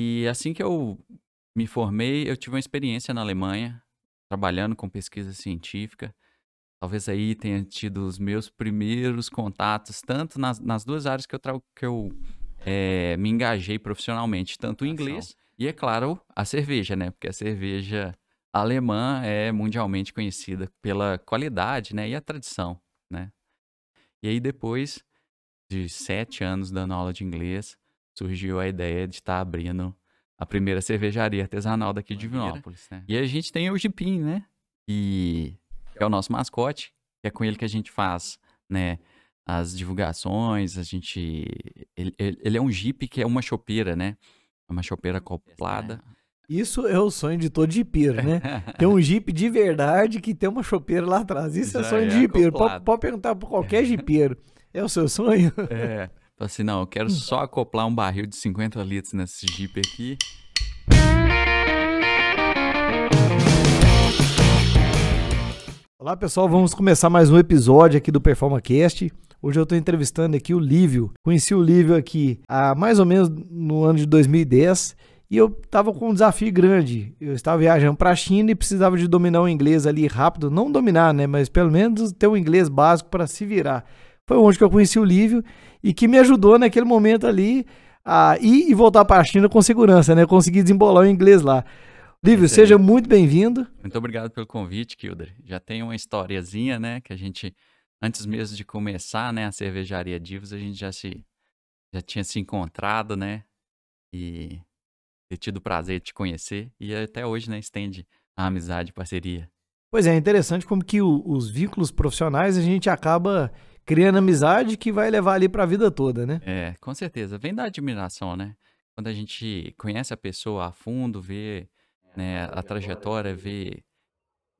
E assim que eu me formei, eu tive uma experiência na Alemanha, trabalhando com pesquisa científica. Talvez aí tenha tido os meus primeiros contatos, tanto nas, nas duas áreas que eu, que eu é, me engajei profissionalmente, tanto o inglês e, é claro, a cerveja, né? Porque a cerveja alemã é mundialmente conhecida pela qualidade né? e a tradição, né? E aí depois de sete anos dando aula de inglês, surgiu a ideia de estar tá abrindo a primeira cervejaria artesanal daqui de Vinópolis. Né? E a gente tem o Jipim, né? E é o nosso mascote, é com ele que a gente faz, né? As divulgações, a gente... Ele, ele é um Jeep que é uma chopeira, né? É uma chopeira acoplada. Isso é o sonho de todo jipeiro, né? Tem um Jeep de verdade que tem uma chopeira lá atrás. Isso é Já é sonho de jipeiro. Pode, pode perguntar para qualquer jipeiro. É o seu sonho? É. Falei assim, não, eu quero só acoplar um barril de 50 litros nesse Jeep aqui. Olá pessoal, vamos começar mais um episódio aqui do PerformaCast. Hoje eu estou entrevistando aqui o Lívio. Conheci o Lívio aqui há mais ou menos no ano de 2010 e eu estava com um desafio grande. Eu estava viajando para a China e precisava de dominar o inglês ali rápido, não dominar, né, mas pelo menos ter um inglês básico para se virar. Foi onde que eu conheci o Lívio e que me ajudou naquele momento ali a ir e voltar para a China com segurança, né? Consegui desembolar o inglês lá. Lívio, seja muito bem-vindo. Muito obrigado pelo convite, Kilder. Já tem uma historiazinha, né, que a gente antes mesmo de começar, né, a cervejaria Divos, a gente já se já tinha se encontrado, né? E ter tido o prazer de te conhecer e até hoje, né, estende a amizade, parceria. Pois é, é interessante como que o, os vínculos profissionais a gente acaba criando amizade que vai levar ali para a vida toda, né? É, com certeza. Vem da admiração, né? Quando a gente conhece a pessoa a fundo, vê né, a trajetória, vê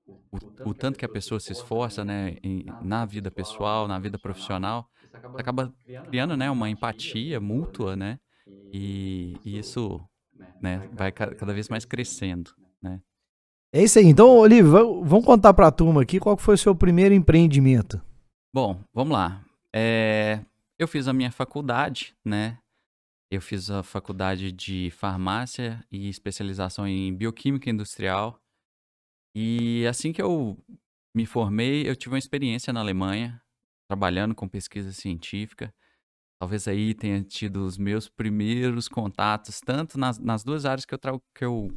o, o tanto que a pessoa se esforça, né, em, na vida pessoal, na vida profissional, acaba criando, né, uma empatia mútua, né? E, e isso, né, vai cada vez mais crescendo, né? É isso aí. Então, Olívio, vamos contar para a turma aqui qual foi o seu primeiro empreendimento. Bom, vamos lá. É, eu fiz a minha faculdade, né? Eu fiz a faculdade de farmácia e especialização em bioquímica industrial. E assim que eu me formei, eu tive uma experiência na Alemanha, trabalhando com pesquisa científica. Talvez aí tenha tido os meus primeiros contatos, tanto nas, nas duas áreas que eu, que eu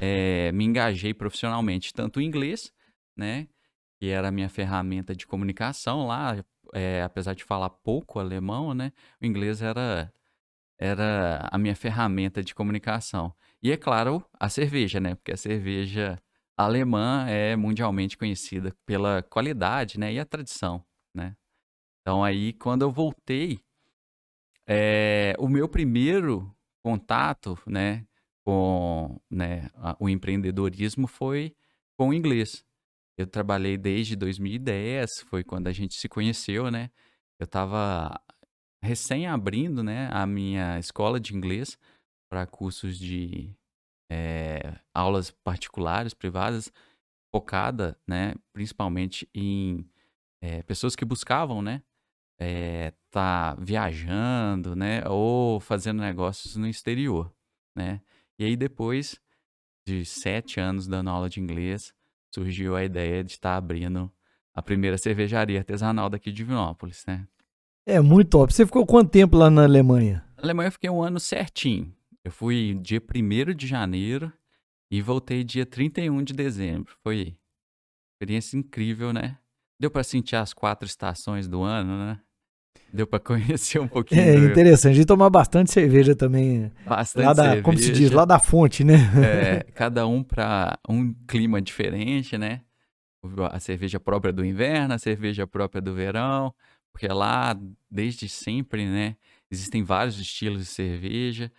é, me engajei profissionalmente, tanto o inglês, né? Que era a minha ferramenta de comunicação lá, é, apesar de falar pouco alemão, né? O inglês era, era a minha ferramenta de comunicação. E é claro, a cerveja, né? Porque a cerveja alemã é mundialmente conhecida pela qualidade, né? E a tradição, né? Então aí, quando eu voltei, é, o meu primeiro contato, né? Com né, o empreendedorismo foi com o inglês. Eu trabalhei desde 2010, foi quando a gente se conheceu, né? Eu estava recém abrindo, né, a minha escola de inglês para cursos de é, aulas particulares, privadas, focada, né, principalmente em é, pessoas que buscavam, né, é, tá viajando, né, ou fazendo negócios no exterior, né. E aí depois de sete anos dando aula de inglês, surgiu a ideia de estar tá abrindo a primeira cervejaria artesanal daqui de Vinópolis, né? É muito top. Você ficou quanto tempo lá na Alemanha? Na Alemanha eu fiquei um ano certinho. Eu fui dia 1 de janeiro e voltei dia 31 de dezembro. Foi experiência incrível, né? Deu para sentir as quatro estações do ano, né? Deu para conhecer um pouquinho. É interessante. E tomar bastante cerveja também. Bastante lá da, cerveja. Como se diz, lá da fonte, né? É, cada um para um clima diferente, né? A cerveja própria do inverno, a cerveja própria do verão. Porque lá, desde sempre, né? Existem vários estilos de cerveja.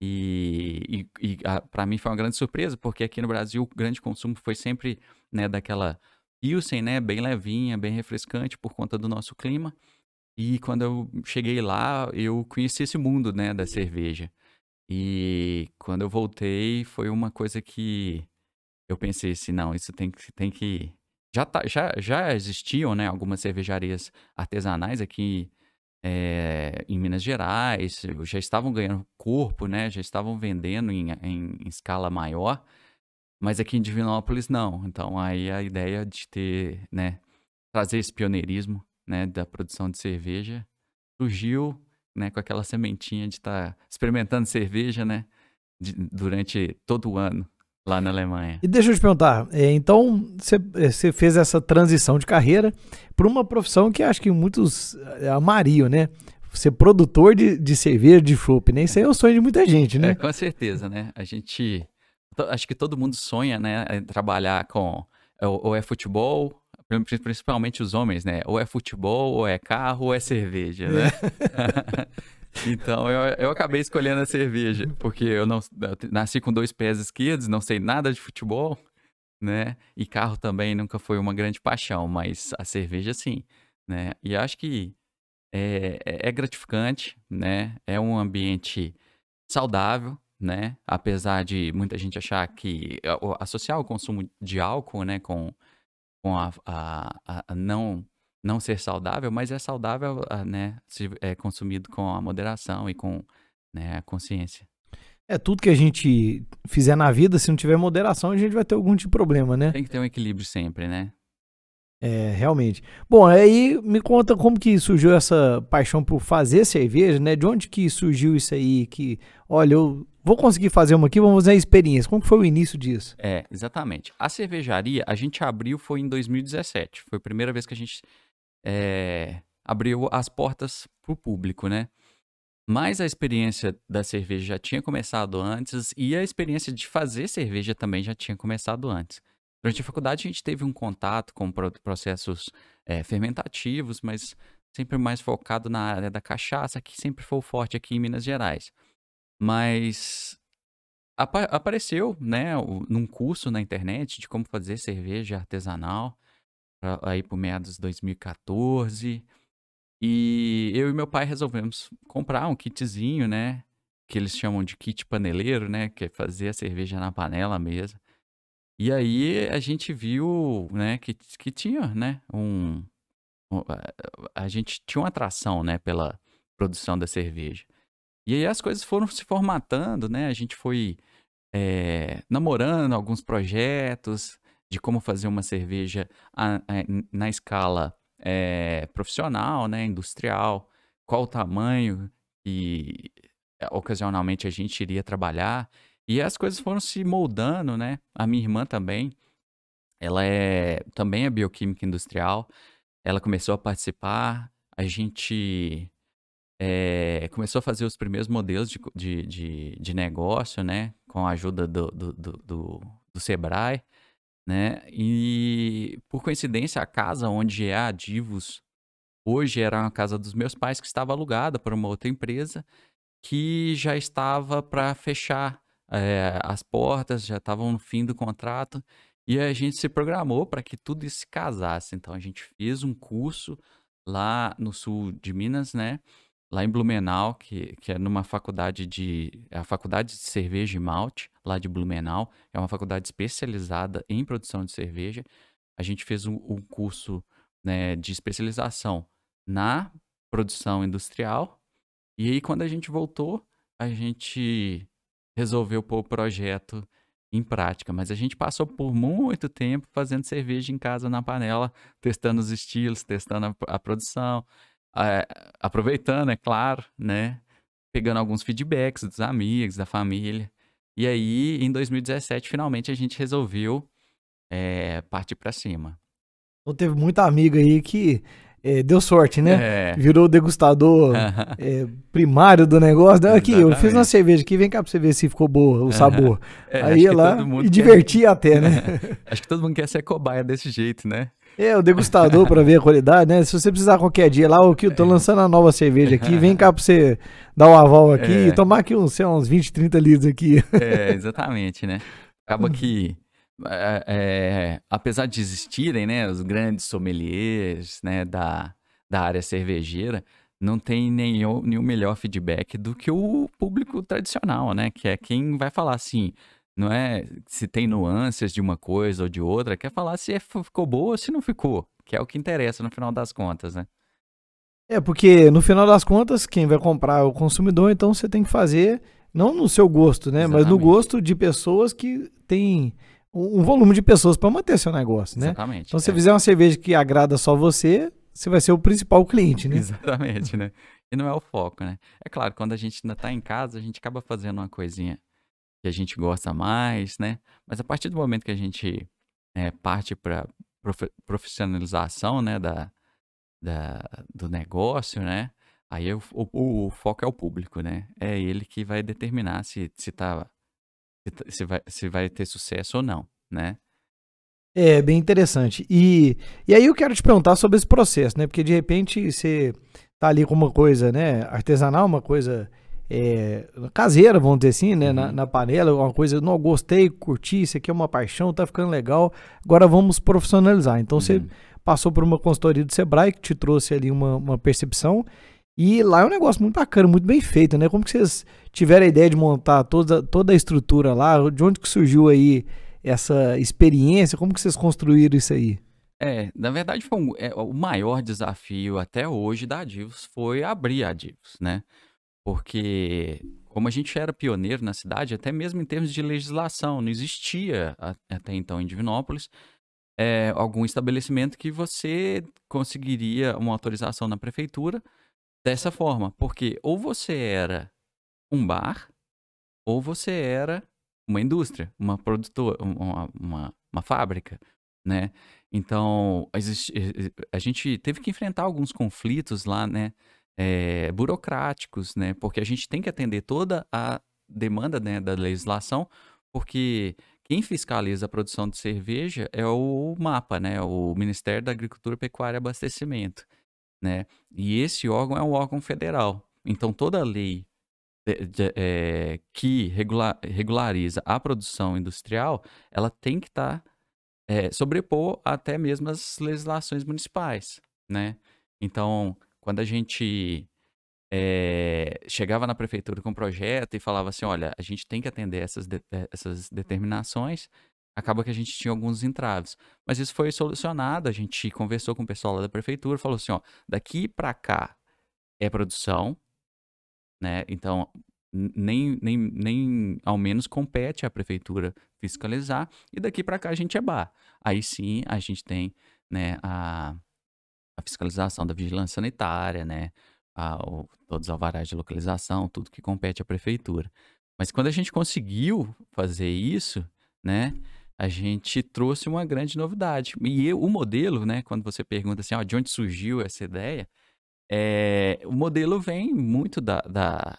E, e, e para mim foi uma grande surpresa, porque aqui no Brasil o grande consumo foi sempre né, daquela Pilsen, né? Bem levinha, bem refrescante por conta do nosso clima. E quando eu cheguei lá, eu conheci esse mundo, né, da cerveja. E quando eu voltei, foi uma coisa que eu pensei assim, não, isso tem que tem que já tá, já, já existiam, né, algumas cervejarias artesanais aqui é, em Minas Gerais, já estavam ganhando corpo, né? Já estavam vendendo em, em, em escala maior, mas aqui em Divinópolis não. Então aí a ideia de ter, né, trazer esse pioneirismo, né, da produção de cerveja surgiu, né, com aquela sementinha de estar tá experimentando cerveja, né, de, durante todo o ano lá na Alemanha. E deixa eu te perguntar, é, então você fez essa transição de carreira para uma profissão que acho que muitos é, amariam, né? Ser produtor de, de cerveja, de chopp, né? Isso aí é o sonho de muita gente, né? É, com certeza, né? A gente, acho que todo mundo sonha, né? Trabalhar com, ou é futebol, principalmente os homens, né? Ou é futebol, ou é carro, ou é cerveja, né? É. Então eu, eu acabei escolhendo a cerveja, porque eu não eu nasci com dois pés esquerdos, não sei nada de futebol, né? E carro também nunca foi uma grande paixão, mas a cerveja sim, né? E acho que é, é, é gratificante, né? É um ambiente saudável, né? Apesar de muita gente achar que associar o consumo de álcool, né, com, com a, a, a não não ser saudável, mas é saudável, ah, né, se é consumido com a moderação e com né, a consciência. É tudo que a gente fizer na vida, se não tiver moderação, a gente vai ter algum tipo de problema, né? Tem que ter um equilíbrio sempre, né? É, realmente. Bom, aí me conta como que surgiu essa paixão por fazer cerveja, né? De onde que surgiu isso aí? Que, olha, eu vou conseguir fazer uma aqui, vamos fazer a experiência. Como foi o início disso? É, exatamente. A cervejaria, a gente abriu foi em 2017. Foi a primeira vez que a gente é, abriu as portas para o público, né? Mas a experiência da cerveja já tinha começado antes e a experiência de fazer cerveja também já tinha começado antes. Durante a faculdade a gente teve um contato com processos é, fermentativos, mas sempre mais focado na área da cachaça, que sempre foi forte aqui em Minas Gerais. Mas apa apareceu, né, num curso na internet de como fazer cerveja artesanal aí por meados de 2014. E eu e meu pai resolvemos comprar um kitzinho, né? Que eles chamam de kit paneleiro, né? Que é fazer a cerveja na panela mesmo. E aí a gente viu, né, que, que tinha, né, um, a gente tinha uma atração, né, pela produção da cerveja. E aí as coisas foram se formatando, né, a gente foi é, namorando alguns projetos, de como fazer uma cerveja na escala é, profissional, né, industrial, qual o tamanho que eh, ocasionalmente a gente iria trabalhar. E as coisas foram se moldando, né? A minha irmã também, ela é também é bioquímica industrial. Ela começou a participar, a gente é, começou a fazer os primeiros modelos de, de, de, de negócio, né? Com a ajuda do, do, do, do, do Sebrae né? E por coincidência, a casa onde é a Divos hoje era uma casa dos meus pais que estava alugada por uma outra empresa que já estava para fechar é, as portas, já estavam no fim do contrato e a gente se programou para que tudo isso se casasse. Então a gente fez um curso lá no sul de Minas, né? Lá em Blumenau, que, que é numa faculdade de. É a Faculdade de Cerveja e Malte, lá de Blumenau. É uma faculdade especializada em produção de cerveja. A gente fez um, um curso né, de especialização na produção industrial. E aí, quando a gente voltou, a gente resolveu pôr o projeto em prática. Mas a gente passou por muito tempo fazendo cerveja em casa na panela, testando os estilos, testando a, a produção, é, aproveitando, é claro, né? Pegando alguns feedbacks dos amigos, da família. E aí, em 2017, finalmente a gente resolveu é, partir para cima. Então teve muita amiga aí que é, deu sorte, né? É. Virou o degustador é, primário do negócio. Aqui, Exatamente. eu fiz uma cerveja aqui, vem cá pra você ver se ficou boa o sabor. É, aí ia lá e divertia até, né? acho que todo mundo quer ser cobaia desse jeito, né? É, o degustador para ver a qualidade, né? Se você precisar qualquer dia lá, o que eu tô é. lançando a nova cerveja aqui, vem cá para você dar o um aval aqui é. e tomar aqui uns, sei, uns 20, 30 litros aqui. É, exatamente, né? Acaba que, é, é, apesar de existirem, né, os grandes sommeliers, né, da, da área cervejeira, não tem nenhum, nenhum melhor feedback do que o público tradicional, né? Que é quem vai falar assim, não é se tem nuances de uma coisa ou de outra, quer falar se é, ficou boa ou se não ficou, que é o que interessa no final das contas, né? É, porque no final das contas, quem vai comprar é o consumidor, então você tem que fazer, não no seu gosto, né? Exatamente. Mas no gosto de pessoas que têm um volume de pessoas para manter seu negócio, né? Exatamente. Então, se você é. fizer uma cerveja que agrada só você, você vai ser o principal cliente, né? Exatamente, né? E não é o foco, né? É claro, quando a gente ainda tá em casa, a gente acaba fazendo uma coisinha que a gente gosta mais, né? Mas a partir do momento que a gente é, parte para profissionalização, né, da, da, do negócio, né? Aí o, o, o, foco é o público, né? É ele que vai determinar se, se, tá, se, tá, se, vai, se vai ter sucesso ou não, né? É, bem interessante. E, e aí eu quero te perguntar sobre esse processo, né? Porque de repente você tá ali com uma coisa, né, artesanal, uma coisa é, caseira, vamos dizer assim, né, uhum. na, na, panela, uma coisa, não gostei, curti, isso aqui é uma paixão, tá ficando legal, agora vamos profissionalizar. Então uhum. você passou por uma consultoria do Sebrae que te trouxe ali uma, uma percepção e lá é um negócio muito bacana, muito bem feito, né? Como que vocês tiveram a ideia de montar toda, toda a estrutura lá? De onde que surgiu aí essa experiência? Como que vocês construíram isso aí? É, na verdade, foi um, é, o maior desafio até hoje da Adivos foi abrir a Adivos, né? Porque, como a gente era pioneiro na cidade, até mesmo em termos de legislação, não existia até então em Divinópolis é, algum estabelecimento que você conseguiria uma autorização na prefeitura dessa forma. Porque ou você era um bar, ou você era uma indústria, uma produtora, uma, uma, uma fábrica, né? Então, a gente teve que enfrentar alguns conflitos lá, né? É, burocráticos, né? Porque a gente tem que atender toda a demanda né, da legislação, porque quem fiscaliza a produção de cerveja é o MAPA, né? O Ministério da Agricultura, Pecuária e Abastecimento, né? E esse órgão é um órgão federal. Então, toda lei de, de, é, que regula, regulariza a produção industrial, ela tem que estar tá, é, sobrepor até mesmo as legislações municipais, né? Então, quando a gente é, chegava na prefeitura com um projeto e falava assim, olha, a gente tem que atender essas, de, eh, essas determinações, acaba que a gente tinha alguns entraves. Mas isso foi solucionado, a gente conversou com o pessoal lá da prefeitura, falou assim, ó, daqui para cá é produção, né? Então, nem, nem, nem ao menos compete à prefeitura fiscalizar, e daqui para cá a gente é bar. Aí sim a gente tem né, a, a fiscalização da vigilância sanitária, né? a, o, todos os alvarás de localização, tudo que compete à prefeitura. Mas quando a gente conseguiu fazer isso, né, a gente trouxe uma grande novidade. E eu, o modelo, né, quando você pergunta assim, ó, de onde surgiu essa ideia, é, o modelo vem muito da, da,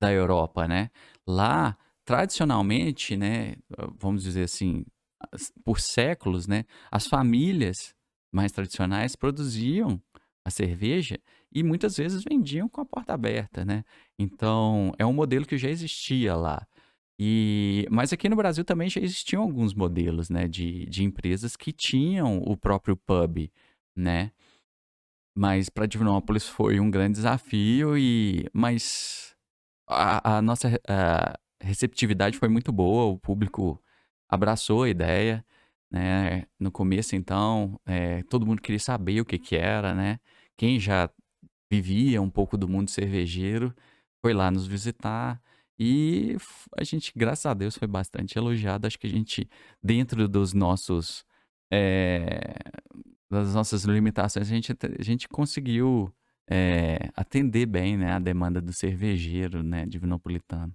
da Europa, né? Lá, tradicionalmente, né, vamos dizer assim, por séculos, né, as famílias mais tradicionais produziam a cerveja e muitas vezes vendiam com a porta aberta, né? Então, é um modelo que já existia lá. E, mas aqui no Brasil também já existiam alguns modelos, né, de, de empresas que tinham o próprio pub, né? Mas para Divinópolis foi um grande desafio e mas a, a nossa a receptividade foi muito boa, o público abraçou a ideia, né? No começo então, é, todo mundo queria saber o que que era, né? Quem já vivia um pouco do mundo cervejeiro, foi lá nos visitar e a gente, graças a Deus, foi bastante elogiado. Acho que a gente, dentro dos nossos, é, das nossas limitações, a gente, a gente conseguiu é, atender bem né, a demanda do cervejeiro né, divinopolitano.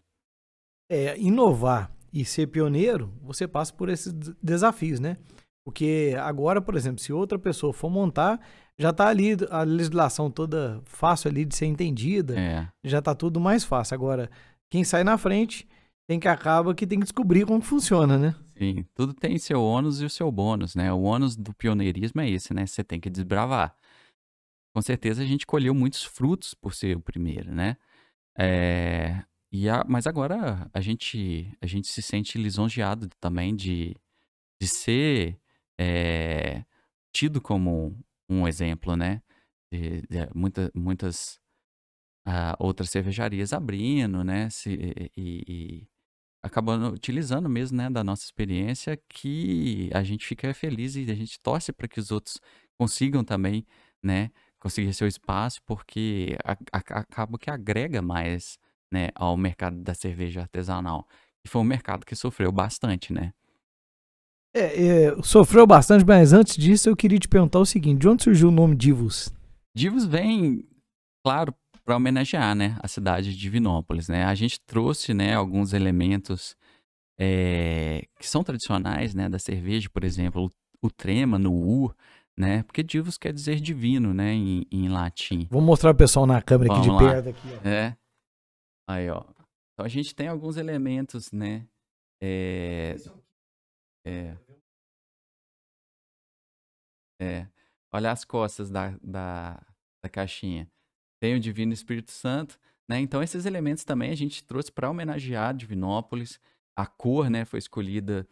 É, inovar e ser pioneiro, você passa por esses desafios, né? Porque agora, por exemplo, se outra pessoa for montar, já está ali a legislação toda fácil ali de ser entendida, é. já está tudo mais fácil. Agora, quem sai na frente tem que acaba que tem que descobrir como funciona, né? Sim, tudo tem seu ônus e o seu bônus, né? O ônus do pioneirismo é esse, né? Você tem que desbravar. Com certeza a gente colheu muitos frutos por ser o primeiro, né? É, e a, mas agora a gente, a gente se sente lisonjeado também de, de ser é, tido como um exemplo, né? De, de muita, muitas uh, outras cervejarias abrindo, né? Se, e, e, acabando utilizando mesmo, né, da nossa experiência, que a gente fica feliz e a gente torce para que os outros consigam também, né, conseguir seu espaço porque a- a- acaba que agrega mais, né, ao mercado da cerveja artesanal. E foi um mercado que sofreu bastante, né? É, é, sofreu bastante, mas antes disso eu queria te perguntar o seguinte: de onde surgiu o nome Divos? Divos vem, claro, para homenagear, né, a cidade de Divinópolis, né? A gente trouxe, né, alguns elementos eh, que são tradicionais, né, da cerveja, por exemplo, o, o trema no U, né? Porque divos quer dizer divino, né, em, em latim. Vou mostrar pro pessoal na câmera aqui de Vamos lá. perto. Aqui, ó. É. Aí, ó. Então a gente tem alguns elementos, né? É. É. É. Olha as costas da, da, da caixinha. Tem o Divino Espírito Santo, né? Então esses elementos também a gente trouxe para homenagear Divinópolis. A cor, né, foi escolhida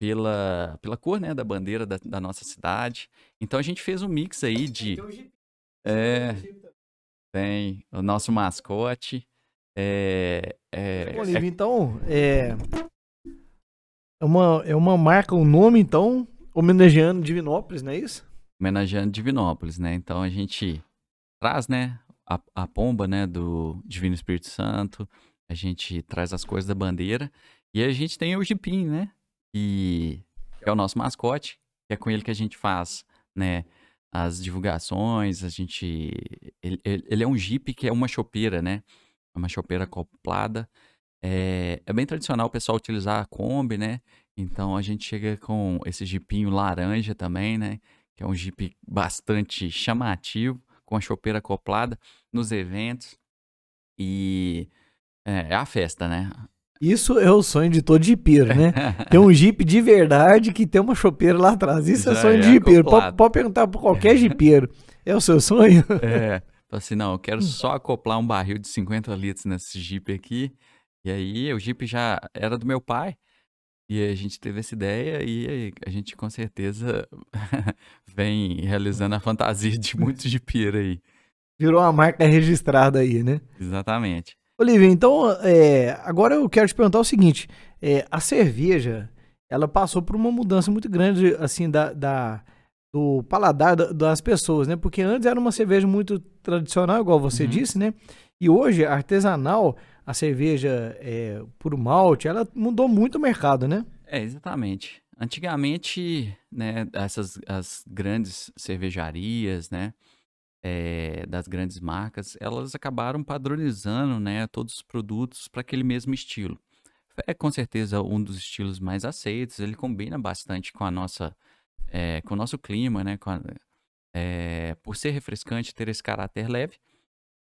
pela, pela cor, né, da bandeira da, da nossa cidade. Então a gente fez um mix aí de. É, tem o nosso mascote. É, é, é então, é, é, uma, é uma marca, um nome, então, homenageando Divinópolis, não é isso? homenageando Divinópolis, né? Então a gente traz, né, a, a pomba, né, do Divino Espírito Santo, a gente traz as coisas da bandeira e a gente tem o jipim, né? E que é o nosso mascote, que é com ele que a gente faz, né, as divulgações, a gente ele, ele- é um jipe que é uma chopeira, né? É uma chopeira acoplada. É, é bem tradicional o pessoal utilizar a Kombi, né? Então a gente chega com esse jipinho laranja também, né? Que é um jipe bastante chamativo, com a chopeira acoplada nos eventos. E é, é a festa, né? Isso é o sonho de todo jipeiro, né? Tem um jipe de verdade que tem uma chopeira lá atrás. Isso é Já sonho de é jipeiro. Pode, pode perguntar pra qualquer jipeiro. É o seu sonho? É, falei assim, não, eu quero só acoplar um barril de 50 litros nesse Jeep aqui. E aí, o Jeep já era do meu pai. E a gente teve essa ideia e a gente com certeza vem realizando a fantasia de muitos Jeepeiro aí. Virou uma marca registrada aí, né? Exatamente. Olivia, então, é, agora eu quero te perguntar o seguinte: é, a cerveja, ela passou por uma mudança muito grande, assim, da, da- do paladar da- das pessoas, né? Porque antes era uma cerveja muito tradicional, igual você Uhum. disse, né? E hoje, artesanal, a cerveja é, por malte, ela mudou muito o mercado, né? É, exatamente. Antigamente, né, essas as grandes cervejarias, né, eh, das grandes marcas, elas acabaram padronizando, né, todos os produtos para aquele mesmo estilo. É com certeza um dos estilos mais aceitos, ele combina bastante com a nossa, eh, com o nosso clima, né, a- eh, por ser refrescante, ter esse caráter leve,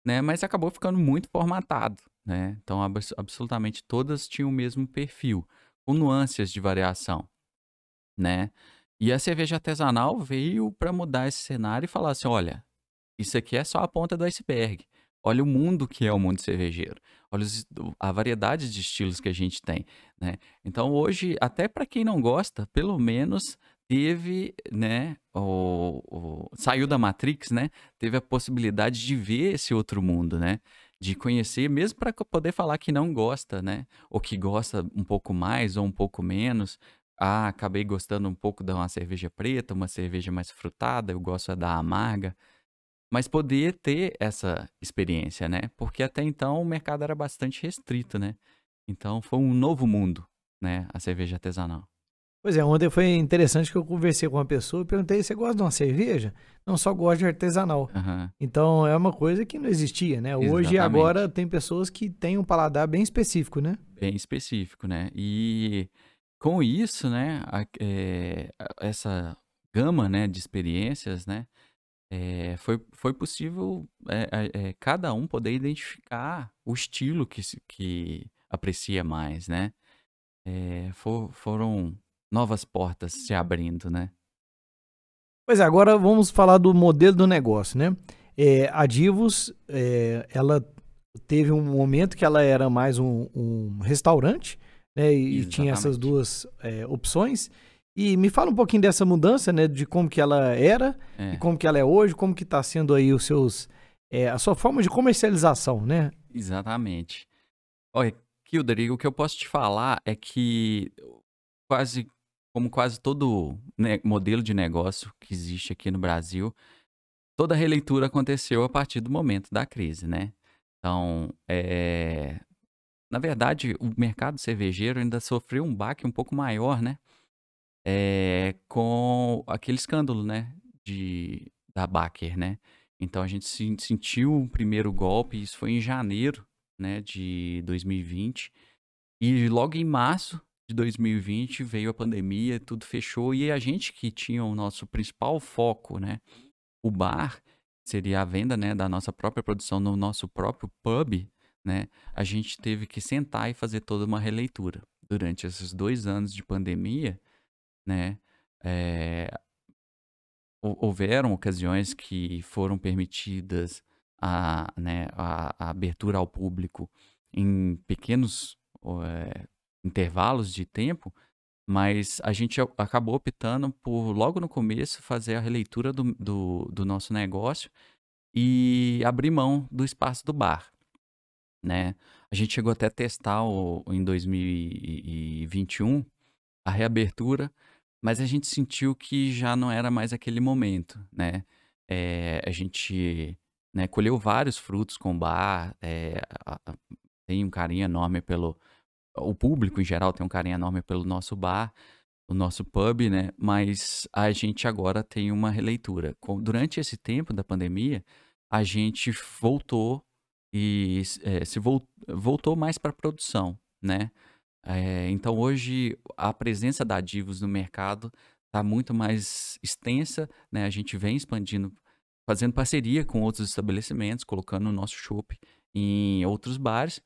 né, mas acabou ficando muito formatado, né, então abs- absolutamente todas tinham o mesmo perfil com nuances de variação, né? E a cerveja artesanal veio para mudar esse cenário e falar assim, olha, isso aqui é só a ponta do iceberg. Olha o mundo que é o mundo cervejeiro. Olha a variedade de estilos que a gente tem, né? Então hoje, até para quem não gosta, pelo menos teve, né, o, o- saiu da Matrix, né? Teve a possibilidade de ver esse outro mundo, né? De conhecer, mesmo para poder falar que não gosta, né? ou que gosta um pouco mais ou um pouco menos. Ah, acabei gostando um pouco de uma cerveja preta, uma cerveja mais frutada, eu gosto é da amarga. Mas poder ter essa experiência, né? Porque até então o mercado era bastante restrito, né? Então foi um novo mundo, né? A cerveja artesanal. Pois é, ontem foi interessante que eu conversei com uma pessoa e perguntei: você gosta de uma cerveja? Não só gosto de artesanal. Aham. Então é uma coisa que não existia, né? Hoje Exatamente. agora tem pessoas que têm um paladar bem específico, né? bem específico, né? E com isso, né, a- é, essa gama, né, de experiências, né, é, foi, foi possível é, é, é, cada um poder identificar o estilo que, que aprecia mais, né? É, for- foram novas portas se abrindo, né? Pois é, agora vamos falar do modelo do negócio, né? É, a Divos, é, ela teve um momento que ela era mais um, um restaurante, né? E, e tinha essas Exatamente. duas é, opções. E me fala um pouquinho dessa mudança, né? De como que ela era É, e como que ela é hoje, como que está sendo aí os seus, é, a sua forma de comercialização, né? exatamente. Olha, Kildare, o que eu posso te falar é que quase, como quase todo né, modelo de negócio que existe aqui no Brasil, toda a releitura aconteceu a partir do momento da crise, né? Então, é... na verdade, o mercado cervejeiro ainda sofreu um baque um pouco maior, né? É... Com aquele escândalo, né? De... Da Baker, né? Então a gente sentiu o primeiro golpe, isso foi em janeiro né, de 2020. E logo em março de 2020 veio a pandemia, tudo fechou e a gente que tinha o nosso principal foco, né, o bar, seria a venda, né, da nossa própria produção no nosso próprio pub, né, a gente teve que sentar e fazer toda uma releitura. Durante esses dois anos de pandemia, né, é, houveram ocasiões que foram permitidas a, né, a, a abertura ao público em pequenos é, intervalos de tempo, mas a gente acabou optando por, logo no começo, fazer a releitura do, do, do nosso negócio e abrir mão do espaço do bar. Né? A gente chegou até a testar o, em 2021 a reabertura, mas a gente sentiu que já não era mais aquele momento, né? É, a gente né, colheu vários frutos com o bar, é, a, a, tem um carinho enorme pelo. O público em geral tem um carinho enorme pelo nosso bar, o nosso pub, né? Mas a gente agora tem uma releitura. Durante esse tempo da pandemia, a gente voltou e é, se voltou mais para produção, né? É, então hoje a presença da Divos no mercado está muito mais extensa, né? A gente vem expandindo fazendo parceria com outros estabelecimentos, colocando o nosso chopp em outros bares.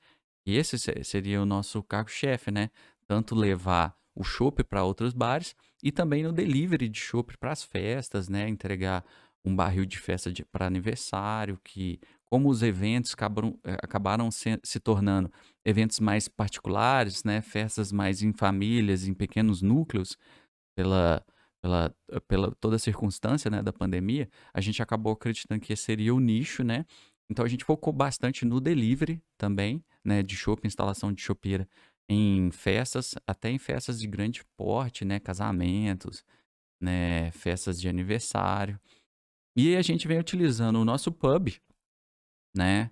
E esse seria o nosso cargo-chefe, né? Tanto levar o chopp para outros bares e também no delivery de chopp para as festas, né? Entregar um barril de festa para aniversário, que como os eventos acabaram, eh, acabaram se, se, tornando eventos mais particulares, né? Festas mais em famílias, em pequenos núcleos, pela pela, pela toda a circunstância né, da pandemia, a gente acabou acreditando que esse seria o nicho, né? Então a gente focou bastante no delivery também, né? De shopping, instalação de chopeira em festas, até em festas de grande porte, né? Casamentos, né? Festas de aniversário. E a gente vem utilizando o nosso pub, né?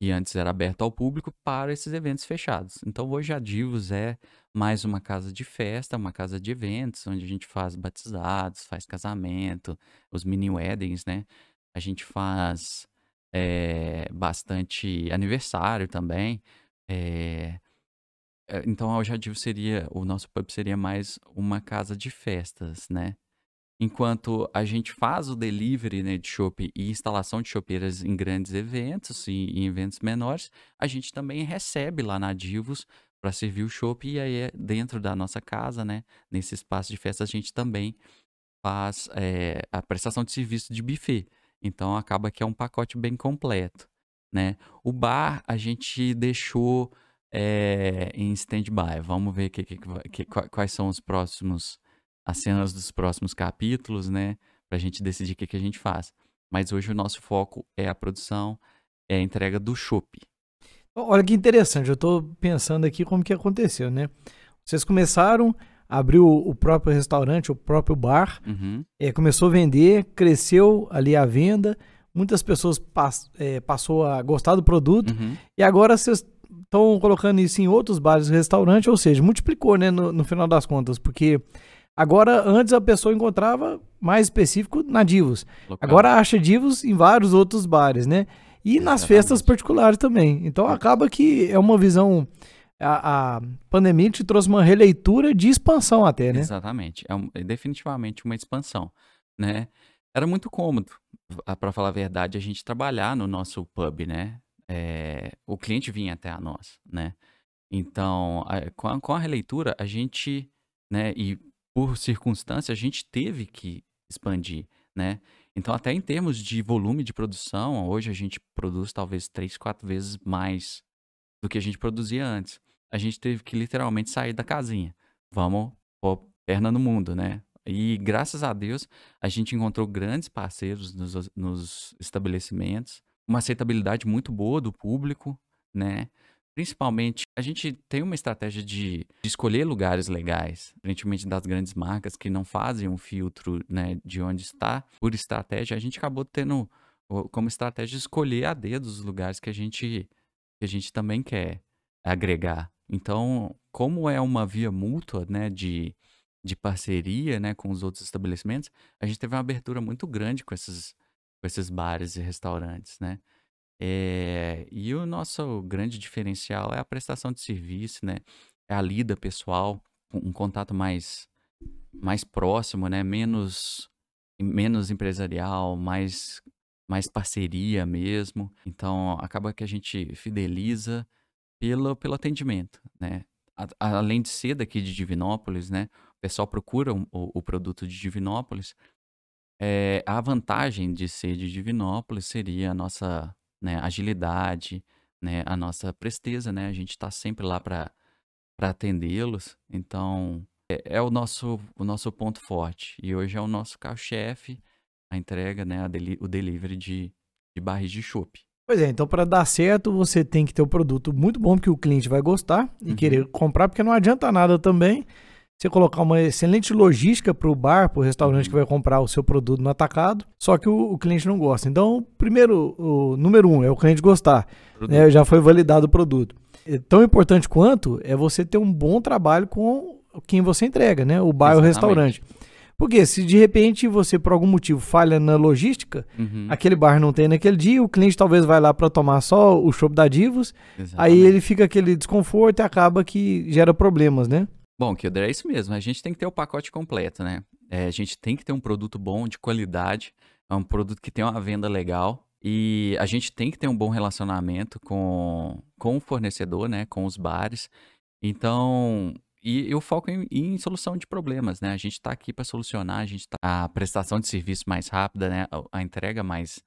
que antes era aberto ao público, para esses eventos fechados. Então hoje a Divos é mais uma casa de festa, uma casa de eventos, onde a gente faz batizados, faz casamento, os mini weddings, né? A gente faz é, bastante aniversário também. É, então a Divos seria, o nosso pub seria mais uma casa de festas, né? Enquanto a gente faz o delivery né, de chopp e instalação de chopeiras em grandes eventos e em eventos menores, a gente também recebe lá na Divos para servir o chopp e aí é dentro da nossa casa, né, nesse espaço de festa, a gente também faz é, a prestação de serviço de buffet. Então acaba que é um pacote bem completo, né? O bar a gente deixou é, em stand-by. Vamos ver que, que, que, quais são os próximos as cenas dos próximos capítulos, né? Pra gente decidir o que, que a gente faz. Mas hoje o nosso foco é a produção, é a entrega do chopp. Olha que interessante, eu tô pensando aqui como que aconteceu, né? Vocês começaram, abriu o próprio restaurante, o próprio bar, uhum. é, começou a vender, cresceu ali a venda, muitas pessoas pass, é, passou a gostar do produto uhum. e agora vocês estão colocando isso em outros bares e restaurantes, ou seja, multiplicou, né, no, no final das contas, porque Agora, antes a pessoa encontrava mais específico na Divos. Local. Agora acha Divos em vários outros bares, né? E Exatamente. nas festas particulares também. Então acaba que é uma visão. A, a, pandemia te trouxe uma releitura de expansão até, né? Exatamente. É, um, é definitivamente uma expansão, né? Era muito cômodo, para falar a verdade, a gente trabalhar no nosso pub, né? É, o cliente vinha até a nós, né? Então, a, com, a, com a releitura, a gente, né? E por circunstância, a gente teve que expandir, né? Então, até em termos de volume de produção, hoje a gente produz talvez três, quatro vezes mais do que a gente produzia antes. A gente teve que literalmente sair da casinha. Vamos pôr perna no mundo, né? E graças a Deus, a gente encontrou grandes parceiros nos, nos estabelecimentos, uma aceitabilidade muito boa do público, né? Principalmente, a gente tem uma estratégia de, de escolher lugares legais, diferentemente das grandes marcas que não fazem um filtro né, de onde está. Por estratégia, a gente acabou tendo como estratégia escolher a dedo os lugares que a gente que a gente também quer agregar. Então, como é uma via mútua, né, de, de parceria, né, com os outros estabelecimentos, a gente teve uma abertura muito grande com esses, com esses bares e restaurantes, né? É, e o nosso grande diferencial é a prestação de serviço, né? É a lida pessoal, um contato mais, mais próximo, né? Menos, menos empresarial, mais mais parceria mesmo. Então, acaba que a gente fideliza pelo, pelo atendimento, né? A, além de ser daqui de Divinópolis, né? O pessoal procura o, o produto de Divinópolis. É, a vantagem de ser de Divinópolis seria a nossa né, agilidade, né, a nossa presteza, né? A gente está sempre lá para atendê-los. Então, é, é, o, nosso, o nosso ponto forte. E hoje é o nosso carro-chefe a entrega, né, a deli o delivery de, de barris de chopp. Pois é, então para dar certo você tem que ter o um produto muito bom que o cliente vai gostar e uhum. querer comprar, porque não adianta nada também você colocar uma excelente logística para o bar, para o restaurante uhum. que vai comprar o seu produto no atacado, só que o, o cliente não gosta. Então, primeiro, o número um é o cliente gostar, né, já foi validado o produto. É tão importante quanto é você ter um bom trabalho com quem você entrega, né? O bar ou o restaurante. Porque se de repente você, por algum motivo, falha na logística, uhum. aquele bar não tem naquele dia, o cliente talvez vai lá para tomar só o chopp da Divos, Exatamente. aí ele fica aquele desconforto e acaba que gera problemas, né? Bom, Kilder, é isso mesmo. A gente tem que ter o pacote completo, né? É, a gente tem que ter um produto bom, de qualidade, é um produto que tem uma venda legal, e a gente tem que ter um bom relacionamento com, com o fornecedor, né? Com os bares. Então, e eu foco em, em, solução de problemas, né? A gente está aqui para solucionar, a gente tá a prestação de serviço mais rápida, né? A, a, entrega mais,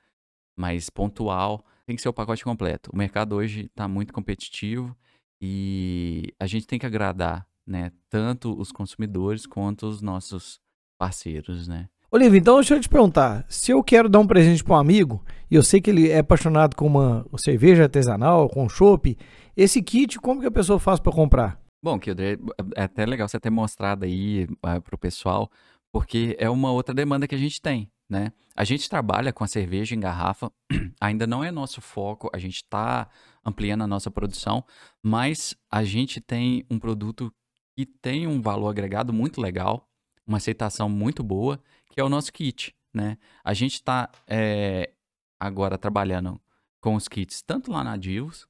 mais pontual, tem que ser o pacote completo. O mercado hoje está muito competitivo e a gente tem que agradar, né? Tanto os consumidores quanto os nossos parceiros, né? Olivia, então deixa eu te perguntar, se eu quero dar um presente para um amigo e eu sei que ele é apaixonado com uma cerveja artesanal, com chopp, esse kit, como que a pessoa faz para comprar? Bom, Kildre, é até legal você ter mostrado aí uh, ah, para o pessoal, porque é uma outra demanda que a gente tem, né? A gente trabalha com a cerveja em garrafa, ainda não é nosso foco, a gente está ampliando a nossa produção, mas a gente tem um produto que tem um valor agregado muito legal, uma aceitação muito boa, que é o nosso kit, né? A gente está é, eh, agora trabalhando com os kits tanto lá na Divos,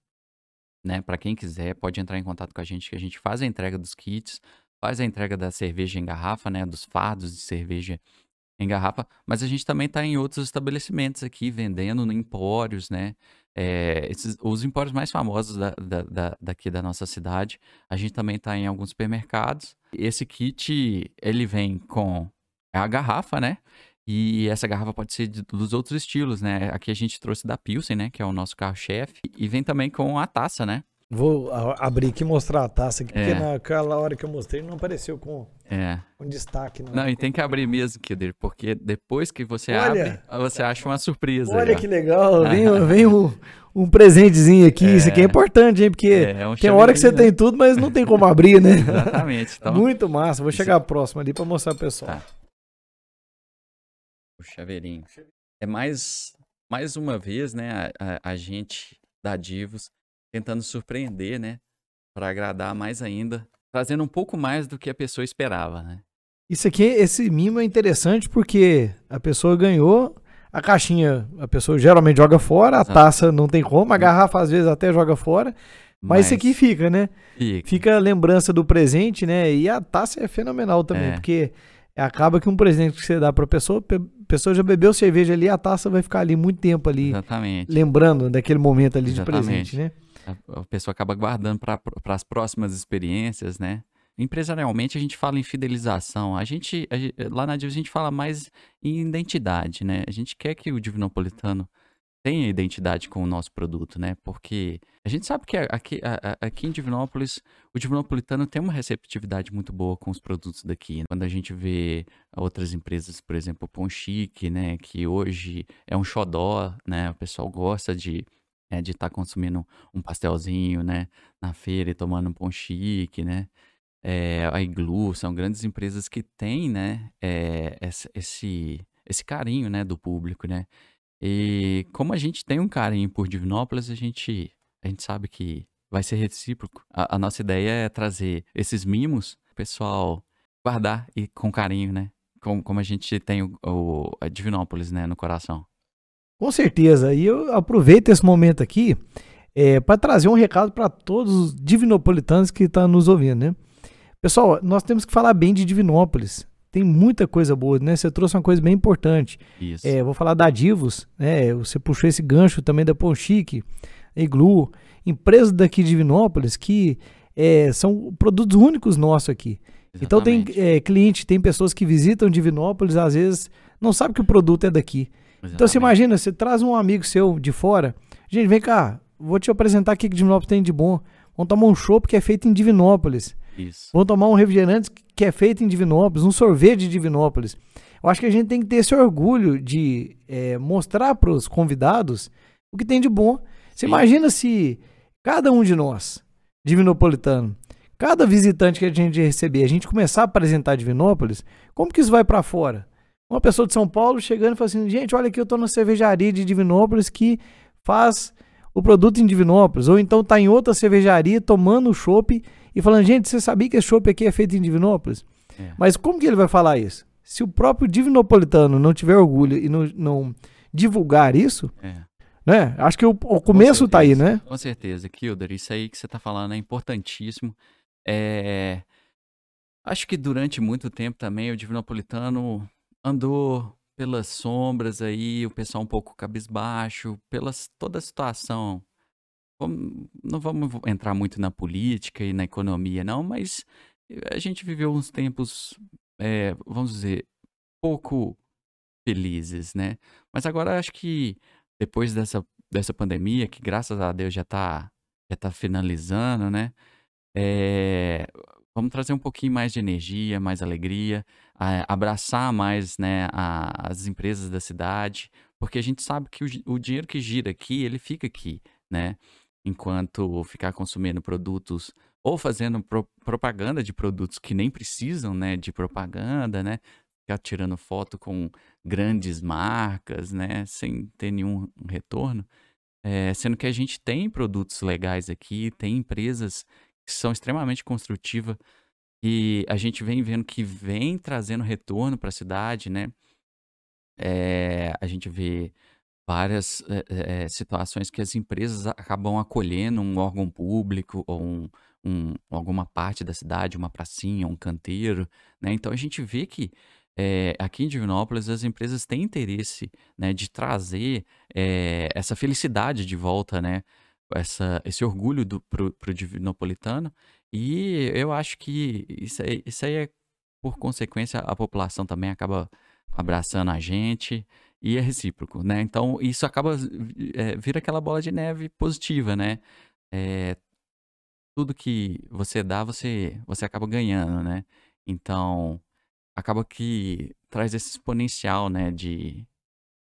né? Para quem quiser, pode entrar em contato com a gente, que a gente faz a entrega dos kits, faz a entrega da cerveja em garrafa, né? Dos fardos de cerveja em garrafa, mas a gente também está em outros estabelecimentos aqui, vendendo empórios, né? É, esses, os empórios mais famosos da, da, da, daqui da nossa cidade. A gente também está em alguns supermercados. Esse kit, ele vem com a garrafa, né? E essa garrafa pode ser de, dos outros estilos, né? Aqui a gente trouxe da Pilsen, né? Que é o nosso carro-chefe. E vem também com a taça, né? Vou abrir aqui e mostrar a taça aqui, é. porque naquela hora que eu mostrei não apareceu com, é. com destaque. Não, não e tem que abrir mesmo, Kilder, porque depois que você olha, abre, você acha uma surpresa. Olha aí, que legal, vem, vem um, um presentezinho aqui, é. isso aqui é importante, hein? Porque é, é um tem hora que você tem tudo, mas não tem como abrir, né? Exatamente. Então... Muito massa, vou chegar próximo ali para mostrar pro pessoal. Tá. O chaveirinho. É mais, mais uma vez, né, a, a, a gente da Divos tentando surpreender, né, para agradar mais ainda, trazendo um pouco mais do que a pessoa esperava, né. Isso aqui, esse mimo é interessante porque a pessoa ganhou a caixinha, a pessoa geralmente joga fora, a taça não tem como, a garrafa às vezes até joga fora, mas, mas isso aqui fica, né? Fica. fica a lembrança do presente, né? E a taça é fenomenal também, é. porque acaba que um presente que você dá para a pessoa, pessoa já bebeu cerveja ali, a taça vai ficar ali muito tempo ali. Exatamente. Lembrando daquele momento ali Exatamente. de presente, né? A, pessoa acaba guardando para as próximas experiências, né? Empresarialmente a gente fala em fidelização. A gente, a, lá na Divis a gente fala mais em identidade, né? A gente quer que o Divinopolitano tenha identidade com o nosso produto, né? Porque a gente sabe que aqui, aqui em Divinópolis, o divinopolitano tem uma receptividade muito boa com os produtos daqui. Né? Quando a gente vê outras empresas, por exemplo, o Chique, né? Que hoje é um xodó, né? O pessoal gosta de é, de estar tá consumindo um pastelzinho, né? Na feira e tomando um pão chique, né? É, a Iglu, são grandes empresas que têm, né? É, esse, esse carinho, né? Do público, né? E como a gente tem um carinho por Divinópolis, a gente, a gente sabe que vai ser recíproco. A, a nossa ideia é trazer esses mimos, o pessoal guardar e com carinho, né? Como, como a gente tem o, o a Divinópolis, né, no coração. Com certeza. E eu aproveito esse momento aqui é, para trazer um recado para todos os divinopolitanos que estão tá nos ouvindo, né? Pessoal, nós temos que falar bem de Divinópolis. Tem muita coisa boa, né? Você trouxe uma coisa bem importante. Isso. É, vou falar da Divos, né? Você puxou esse gancho também da Ponchique, Iglu, empresas daqui de Divinópolis que é, são produtos únicos nossos aqui. Exatamente. Então tem é, cliente, tem pessoas que visitam Divinópolis, às vezes não sabe que o produto é daqui. Exatamente. Então você imagina, você traz um amigo seu de fora, gente, vem cá, vou te apresentar o que Divinópolis tem de bom. Vamos tomar um chopp que é feito em Divinópolis. Isso. Vamos tomar um refrigerante que é feito em Divinópolis, um sorvete de Divinópolis. Eu acho que a gente tem que ter esse orgulho de é, mostrar para os convidados o que tem de bom. Você Sim. imagina se cada um de nós, divinopolitano, cada visitante que a gente receber, a gente começar a apresentar Divinópolis, como que isso vai para fora? Uma pessoa de São Paulo chegando e falando assim: gente, olha aqui, eu estou na cervejaria de Divinópolis que faz o produto em Divinópolis. Ou então está em outra cervejaria tomando o chopp e falando: gente, você sabia que esse chopp aqui é feito em Divinópolis? É. Mas como que ele vai falar isso? Se o próprio divinopolitano não tiver orgulho e não, não divulgar isso, é. né? Acho que o, o começo está aí, né? Com certeza, Kilder. Isso aí que você está falando é importantíssimo. É... Acho que durante muito tempo também o divinopolitano andou pelas sombras aí, o pessoal um pouco cabisbaixo, pelas toda a situação. Vamos, não vamos entrar muito na política e na economia, não, mas a gente viveu uns tempos, é, vamos dizer, pouco felizes, né? Mas agora acho que depois dessa, dessa pandemia, que graças a Deus já está já tá finalizando, né? É, vamos trazer um pouquinho mais de energia, mais alegria, abraçar mais né, a, as empresas da cidade, porque a gente sabe que o, o, dinheiro que gira aqui, ele fica aqui, né? Enquanto ficar consumindo produtos ou fazendo pro, propaganda de produtos que nem precisam, né, de propaganda, né? Ficar tirando foto com grandes marcas, né, sem ter nenhum retorno. É, sendo que a gente tem produtos legais aqui, tem empresas que são extremamente construtivas e a gente vem vendo que vem trazendo retorno para a cidade, né? É, a gente vê várias é, situações que as empresas acabam acolhendo um órgão público ou um, um, alguma parte da cidade, uma pracinha, um canteiro, né? Então a gente vê que é, aqui em Divinópolis as empresas têm interesse né, de trazer essa felicidade de volta, né? Essa, esse orgulho para o divinopolitano e eu acho que isso aí, isso aí é, por consequência, a população também acaba abraçando a gente e é recíproco, né? Então, isso acaba, é, vira aquela bola de neve positiva, né? É, tudo que você dá, você, você acaba ganhando, né? Então, acaba que traz esse exponencial, né, de,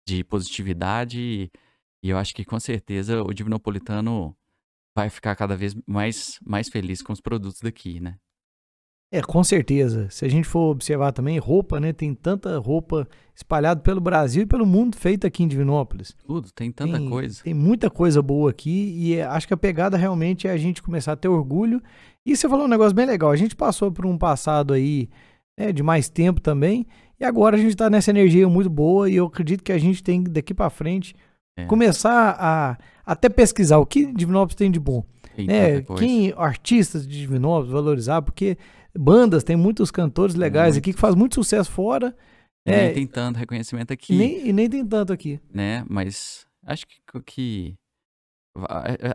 de positividade e, e eu acho que com certeza o Divinopolitano vai ficar cada vez mais, mais feliz com os produtos daqui, né? É, com certeza. Se a gente for observar também, roupa, né? Tem tanta roupa espalhada pelo Brasil e pelo mundo feita aqui em Divinópolis. Tudo, tem tanta tem, coisa. Tem muita coisa boa aqui e é, acho que a pegada realmente é a gente começar a ter orgulho. E você falou um negócio bem legal. A gente passou por um passado aí né, de mais tempo também e agora a gente está nessa energia muito boa e eu acredito que a gente tem daqui para frente é. começar a até pesquisar o que Divinópolis tem de bom. né? Quem artistas de Divinópolis valorizar, porque bandas, tem muitos cantores legais muito. aqui que faz muito sucesso fora. E é, nem tem tanto reconhecimento aqui. Nem, e nem tem tanto aqui. Né? Mas acho que, que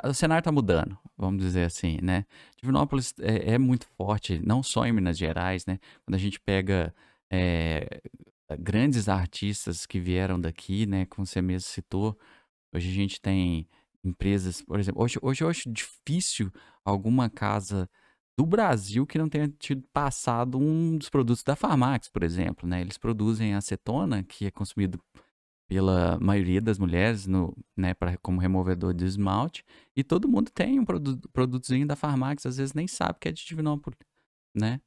o cenário está mudando, vamos dizer assim, né? Divinópolis é, é, muito forte, não só em Minas Gerais, né? Quando a gente pega é, grandes artistas que vieram daqui, né? Como você mesmo citou, hoje a gente tem empresas, por exemplo, hoje, hoje eu acho difícil alguma casa do Brasil que não tenha tido passado um dos produtos da Farmax, por exemplo, né? Eles produzem acetona, que é consumido pela maioria das mulheres no, né, pra, como removedor de esmalte, e todo mundo tem um produto, produtozinho da Farmax, às vezes nem sabe que é de Divinópolis, né?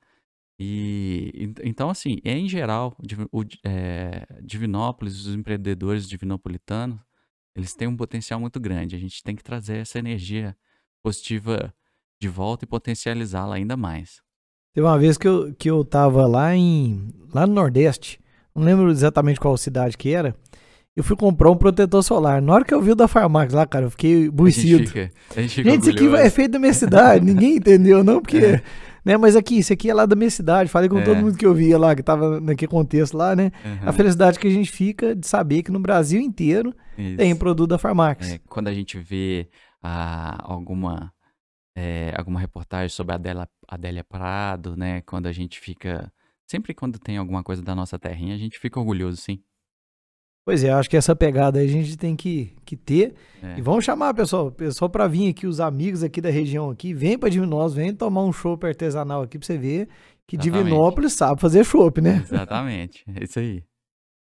E então, assim, em geral, o, é, Divinópolis, os empreendedores divinopolitanos eles têm um potencial muito grande. A gente tem que trazer essa energia positiva de volta e potencializá-la ainda mais. Teve uma vez que eu, que eu tava lá em. lá no Nordeste, não lembro exatamente qual cidade que era. Eu fui comprar um protetor solar. Na hora que eu vi o da Farmax lá, cara, eu fiquei buicido. A gente fica, a gente fica Gente, isso aqui é feito da minha cidade, ninguém entendeu, não, porque. É. Né, mas aqui, isso aqui é lá da minha cidade. Falei com É. todo mundo que eu via lá, que tava naquele contexto lá, né? Uhum, A felicidade que a gente fica de saber que no Brasil inteiro isso. tem produto da Farmax. É, quando a gente vê ah, alguma, é, alguma reportagem sobre a Adélia, Adélia Prado, né? Quando a gente fica. Sempre quando tem alguma coisa da nossa terrinha, a gente fica orgulhoso, sim. Pois é, acho que essa pegada aí a gente tem que, que ter. É. E vamos chamar, pessoal, pessoal para vir aqui, os amigos aqui da região aqui, vem para Divinópolis, vem tomar um chopp artesanal aqui para você ver que Exatamente. Divinópolis sabe fazer chopp, né? Exatamente. É isso aí.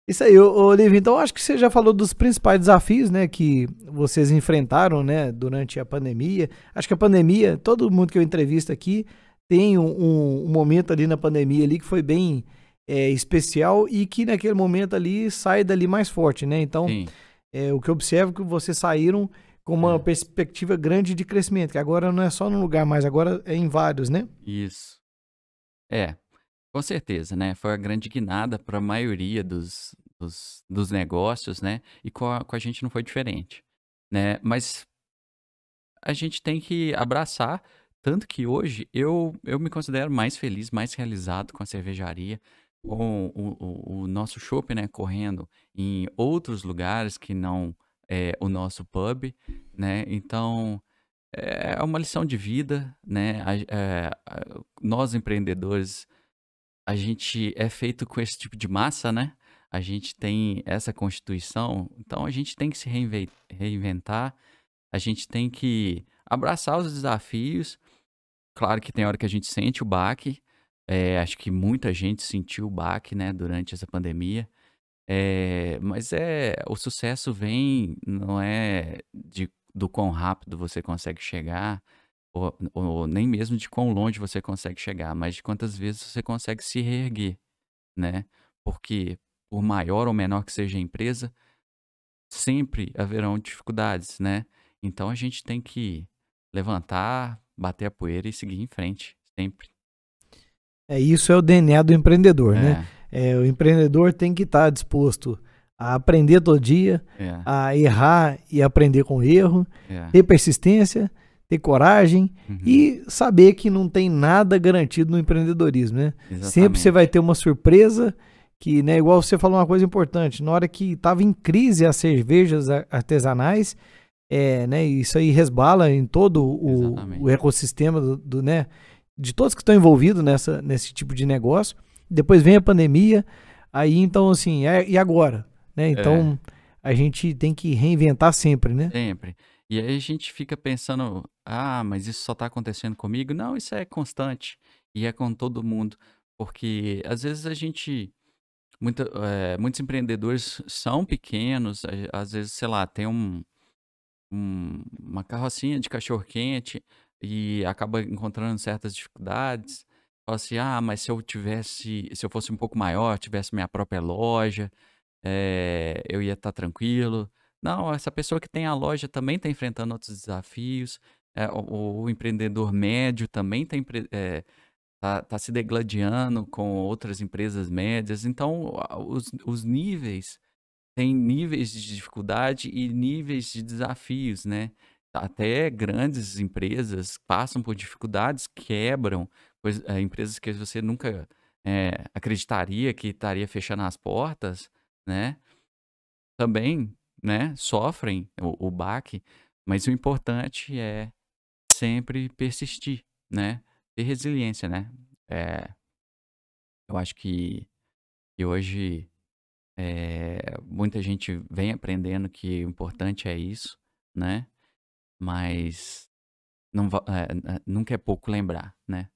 Isso aí, Liv, então acho que você já falou dos principais desafios, né, que vocês enfrentaram, né, durante a pandemia. Acho que a pandemia, todo mundo que eu entrevisto aqui tem um, um- um momento ali na pandemia ali que foi bem é, especial e que naquele momento ali sai dali mais forte, né? Então, é, o que eu observo é que vocês saíram com uma É. perspectiva grande de crescimento, que agora não é só num lugar mais, agora é em vários, né? Isso. É, com certeza, né? Foi a grande guinada para a maioria dos, dos, dos negócios, né? E com a, com a gente não foi diferente, né? Mas a gente tem que abraçar, tanto que hoje eu, eu me considero mais feliz, mais realizado com a cervejaria, com o, o, o nosso chopp, né? Correndo em outros lugares que não é, o nosso pub, né? Então é uma lição de vida, né? É, nós empreendedores, a gente é feito com esse tipo de massa, né? A gente tem essa constituição, então a gente tem que se reinven- reinventar, a gente tem que abraçar os desafios. Claro que tem hora que a gente sente o baque, é, acho que muita gente sentiu o baque, né, durante essa pandemia. É, mas é o sucesso vem não é de do quão rápido você consegue chegar ou, ou nem mesmo de quão longe você consegue chegar, mas de quantas vezes você consegue se reerguer, né? Porque por maior ou menor que seja a empresa, sempre haverão dificuldades, né? Então a gente tem que levantar, bater a poeira e seguir em frente, sempre. É isso é o DNA do empreendedor, né? É, É, o empreendedor tem que estar disposto a aprender todo dia, é, a errar e aprender com o erro, é. ter persistência, ter coragem Uhum, e saber que não tem nada garantido no empreendedorismo, né? Sempre você exatamente. vai ter uma surpresa que, né, igual você falou uma coisa importante, na hora que estava em crise as cervejas artesanais, é, né, isso aí resbala em todo o, Exatamente. o ecossistema do, do, né, de todos que estão envolvidos nessa, nesse tipo de negócio. Depois vem a pandemia, aí então assim, é, e agora? Né? Então a gente tem que reinventar sempre, né? Sempre. E aí a gente fica pensando, ah, mas isso só tá acontecendo comigo? Não, isso é constante. E é com todo mundo. Porque às vezes a gente. Eh, muitos empreendedores são pequenos, a- às vezes, sei lá, tem um, um- uma carrocinha de cachorro-quente e acaba encontrando certas dificuldades. Fala assim, ah, mas se eu tivesse, se eu fosse um pouco maior, tivesse minha própria loja, eh, eu ia estar tranquilo. Não, essa pessoa que tem a loja também está enfrentando outros desafios. É, o, o empreendedor médio também está tá, tá se degladiando com outras empresas médias. Então, os, os níveis têm níveis de dificuldade e níveis de desafios, né? Até grandes empresas passam por dificuldades, quebram, coisa- é, empresas que você nunca é, acreditaria que estaria fechando as portas, né? Também, né? Sofrem o, o baque, mas o importante é sempre persistir, né? Ter resiliência, né? É, eu acho que, que hoje é, muita gente vem aprendendo que o importante é isso, né? Mas não, é, nunca é pouco lembrar, né?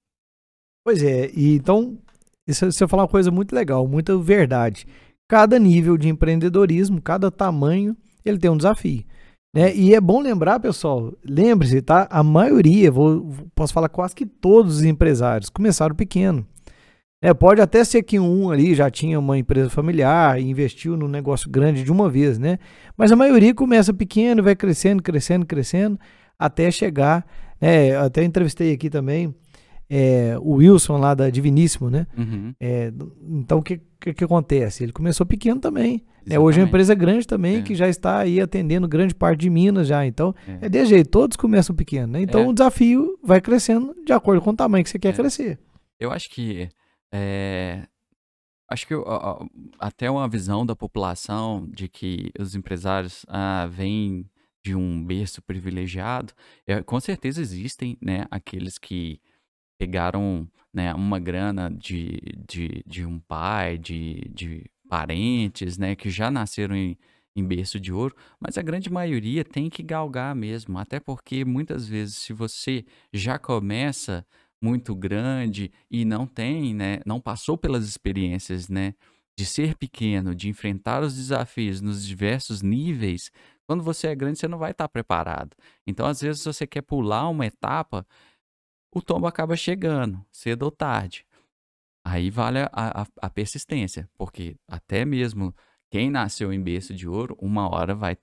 Pois é, e então, isso, você falou uma coisa muito legal, muita verdade. Cada nível de empreendedorismo, cada tamanho, ele tem um desafio. Né? E é bom lembrar, pessoal, lembre-se, tá? A maioria, vou, posso falar quase que todos os empresários começaram pequeno. É, pode até ser que um ali já tinha uma empresa familiar e investiu num negócio grande de uma vez, né? Mas a maioria começa pequeno, vai crescendo, crescendo, crescendo, até chegar. Né? Até entrevistei aqui também é, o Wilson lá da Diviníssimo, né? Uhum. É, então o que, que, que, acontece? Ele começou pequeno também. Né? Hoje é uma empresa grande também, é. que já está aí atendendo grande parte de Minas já. Então, é, é de jeito, todos começam pequeno, né? Então é. o desafio vai crescendo de acordo com o tamanho que você quer é. crescer. Eu acho que acho que até uma visão da população de que os empresários ah, vêm de um berço privilegiado, com certeza existem, né, aqueles que pegaram, né, uma grana de, de, de um pai, de, de parentes, né, que já nasceram em, em berço de ouro, mas a grande maioria tem que galgar mesmo, até porque muitas vezes se você já começa muito grande e não tem, né, não passou pelas experiências, né, de ser pequeno, de enfrentar os desafios nos diversos níveis, quando você é grande você não vai estar preparado. Então, às vezes, você quer pular uma etapa, o tombo acaba chegando, cedo ou tarde. Aí vale a, a, a persistência, porque até mesmo quem nasceu em berço de ouro, uma hora vai,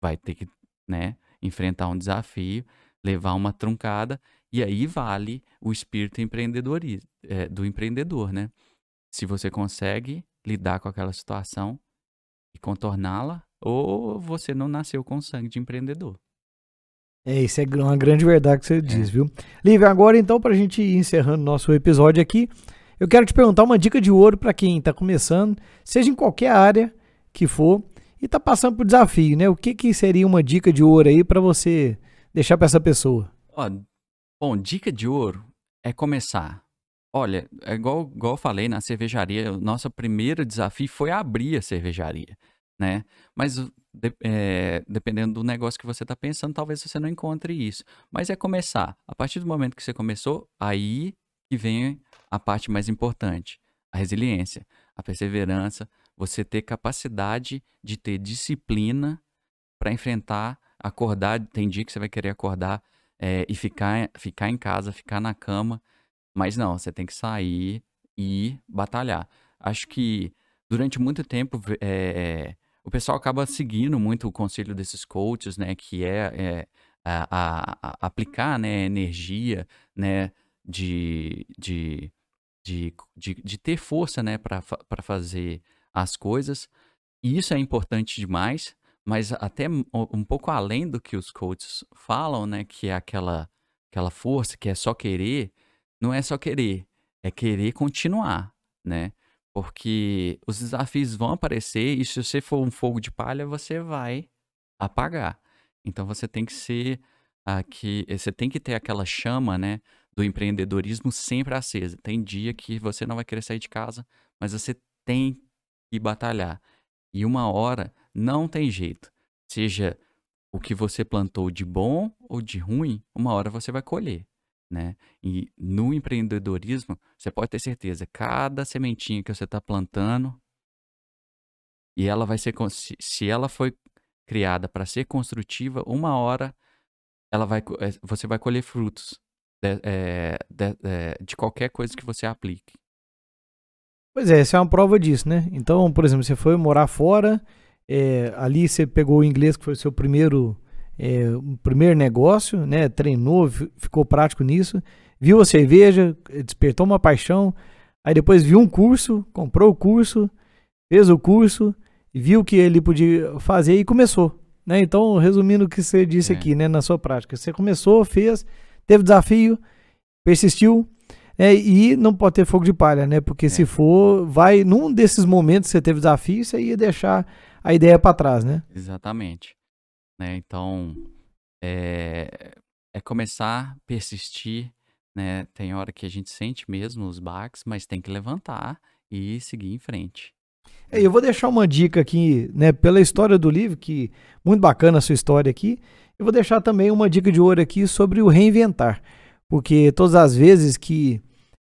vai ter que né, enfrentar um desafio, levar uma truncada e aí vale o espírito empreendedor, é, do empreendedor, né? Se você consegue lidar com aquela situação e contorná-la, ou você não nasceu com sangue de empreendedor. É, isso é uma grande verdade que você é. diz, viu? Lívia, agora então, para a gente ir encerrando nosso episódio aqui, eu quero te perguntar uma dica de ouro para quem está começando, seja em qualquer área que for, e está passando por desafio, né? O que, que seria uma dica de ouro aí para você deixar para essa pessoa? Ó, Bom, dica de ouro é começar. Olha, é igual, igual eu falei na cervejaria, o nosso primeiro desafio foi abrir a cervejaria, né? Mas de, é, dependendo do negócio que você está pensando, talvez você não encontre isso. Mas é começar. A partir do momento que você começou, aí que vem a parte mais importante, a resiliência, a perseverança, você ter capacidade de ter disciplina para enfrentar, acordar. Tem dia que você vai querer acordar é, e ficar, ficar em casa, ficar na cama. Mas não, você tem que sair e batalhar. Acho que durante muito tempo é, o pessoal acaba seguindo muito o conselho desses coaches, né? Que é, é a, a, a aplicar né, energia, né? De, de, de, de, de ter força, né? Para fazer as coisas. E isso é importante demais, mas até um pouco além do que os coaches falam, né, que é aquela aquela força que é só querer, não é só querer, é querer continuar, né? Porque os desafios vão aparecer e se você for um fogo de palha, você vai apagar. Então você tem que ser aqui, você tem que ter aquela chama, né, do empreendedorismo sempre acesa. Tem dia que você não vai querer sair de casa, mas você tem que batalhar. E uma hora não tem jeito. Seja o que você plantou de bom ou de ruim, uma hora você vai colher. Né? E no empreendedorismo, você pode ter certeza, cada sementinha que você está plantando, e ela vai ser, se ela foi criada para ser construtiva, uma hora ela vai, eh, você vai colher frutos de, é, de, é, de qualquer coisa que você aplique. Pois é, essa é uma prova disso, né? Então, por exemplo, você foi morar fora, é, ali você pegou o inglês, que foi o seu primeiro, é, primeiro negócio, né? Treinou, ficou prático nisso. Viu a cerveja, despertou uma paixão. Aí depois viu um curso, comprou o curso, fez o curso, viu o que ele podia fazer e começou. Né? Então, resumindo o que você disse é. aqui, né, na sua prática, você começou, fez, teve desafio, persistiu, é, e não pode ter fogo de palha, né? Porque é. se for, vai num desses momentos que você teve desafio, você ia deixar a ideia para trás, né? Exatamente. Né? Então, é, é começar, persistir, né? Tem hora que a gente sente mesmo os baques, mas tem que levantar e seguir em frente. É, eu vou deixar uma dica aqui, né, pela história do livro, que muito bacana a sua história aqui. Eu vou deixar também uma dica de ouro aqui sobre o reinventar, porque todas as vezes que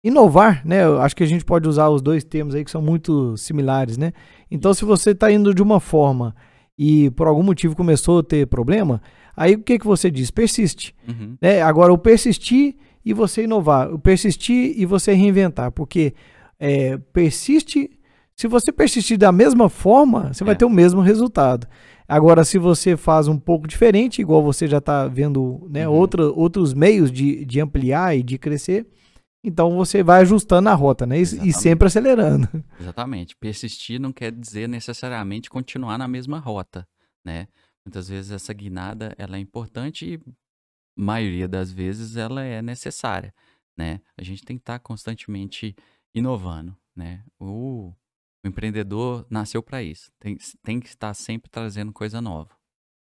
inovar, né? Eu acho que a gente pode usar os dois termos aí que são muito similares, né? Então, se você está indo de uma forma e por algum motivo começou a ter problema, aí o que, que você diz? Persiste. Uhum. Né? Agora, o persistir e você inovar, o persistir e você reinventar, porque é, persiste. Se você persistir da mesma forma, você vai É. ter o mesmo resultado. Agora, se você faz um pouco diferente, igual você já está vendo né, Uhum. outra, outros meios de, de ampliar e de crescer, então você vai ajustando a rota, né? E, e sempre acelerando. Exatamente. Persistir não quer dizer necessariamente continuar na mesma rota, né? Muitas vezes essa guinada ela é importante e maioria das vezes ela é necessária, né? A gente tem que estar constantemente inovando, né? O, o empreendedor nasceu para isso. Tem, tem que estar sempre trazendo coisa nova,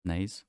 não é isso?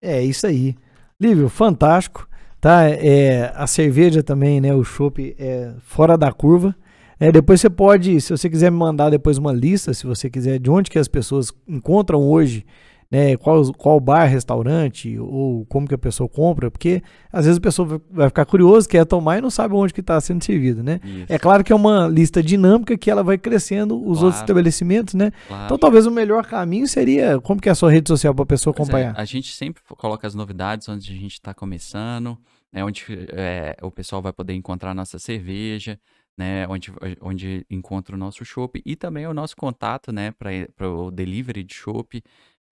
É isso aí. Lívio, fantástico. Tá? É, a cerveja também, né? O chopp é fora da curva. É, depois você pode, se você quiser me mandar depois uma lista, se você quiser, de onde que as pessoas encontram hoje, né? Qual, qual bar, restaurante, ou como que a pessoa compra, porque às vezes a pessoa vai- ficar curiosa, quer tomar e não sabe onde que está sendo servido, né? Isso, É claro que é uma lista dinâmica que ela vai crescendo os outros Claro. estabelecimentos, né? claro. Então talvez o melhor caminho seria como que é a sua rede social para a pessoa Pois é, acompanhar. a gente sempre coloca as novidades onde a gente está começando, né, onde é, o pessoal vai poder encontrar a nossa cerveja, né, onde, onde encontra o nosso chopp e também o nosso contato, né, para o delivery de chopp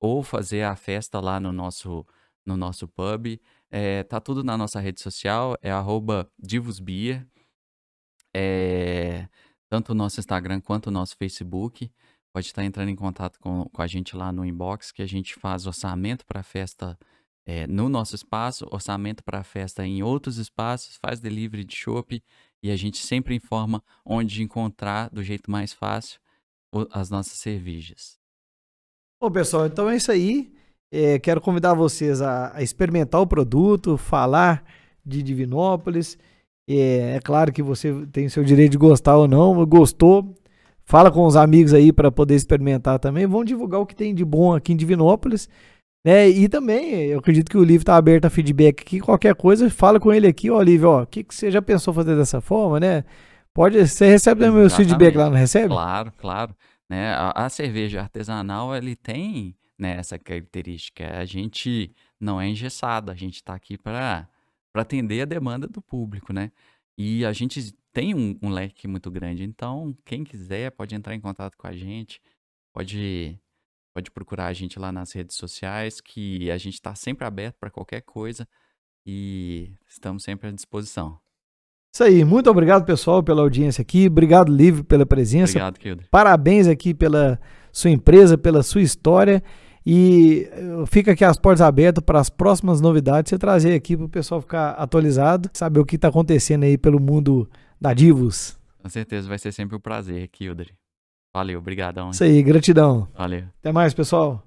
ou fazer a festa lá no nosso, no nosso pub. É, tá tudo na nossa rede social, é arroba divosbeer, é, tanto o nosso Instagram quanto o nosso Facebook. Pode estar entrando em contato com, com a gente lá no inbox, que a gente faz orçamento para festa é, no nosso espaço, orçamento para festa em outros espaços, faz delivery de chopp e a gente sempre informa onde encontrar do jeito mais fácil as nossas cervejas. Bom, pessoal, então é isso aí. É, quero convidar vocês a, a experimentar o produto, falar de Divinópolis. É, é claro que você tem o seu direito de gostar ou não. Gostou? Fala com os amigos aí para poder experimentar também. Vão divulgar o que tem de bom aqui em Divinópolis. Né? E também, eu acredito que o livro está aberto a feedback aqui. Qualquer coisa, fala com ele aqui, ó, Livro, ó, o que, que você já pensou fazer dessa forma, né? Pode, você recebe Exatamente. feedback lá, não recebe? Claro, claro. Né? A, a cerveja artesanal, ele tem né, essa característica. A gente não é engessado, a gente está aqui para atender a demanda do público, né? E a gente tem um, um leque muito grande. Então, quem quiser pode entrar em contato com a gente, pode, pode procurar a gente lá nas redes sociais, que a gente está sempre aberto para qualquer coisa e estamos sempre à disposição. Isso aí, muito obrigado, pessoal, pela audiência aqui. Obrigado, Livre, pela presença. Obrigado, Kilder. Parabéns aqui pela sua empresa, pela sua história. E eh, fica aqui as portas abertas para as próximas novidades. Você trazer aqui para o pessoal ficar atualizado, saber o que está acontecendo aí pelo mundo da Divos. Com certeza vai ser sempre um prazer, Kilder. Valeu, obrigadão. hein? Isso aí, gratidão. Valeu. Até mais, pessoal.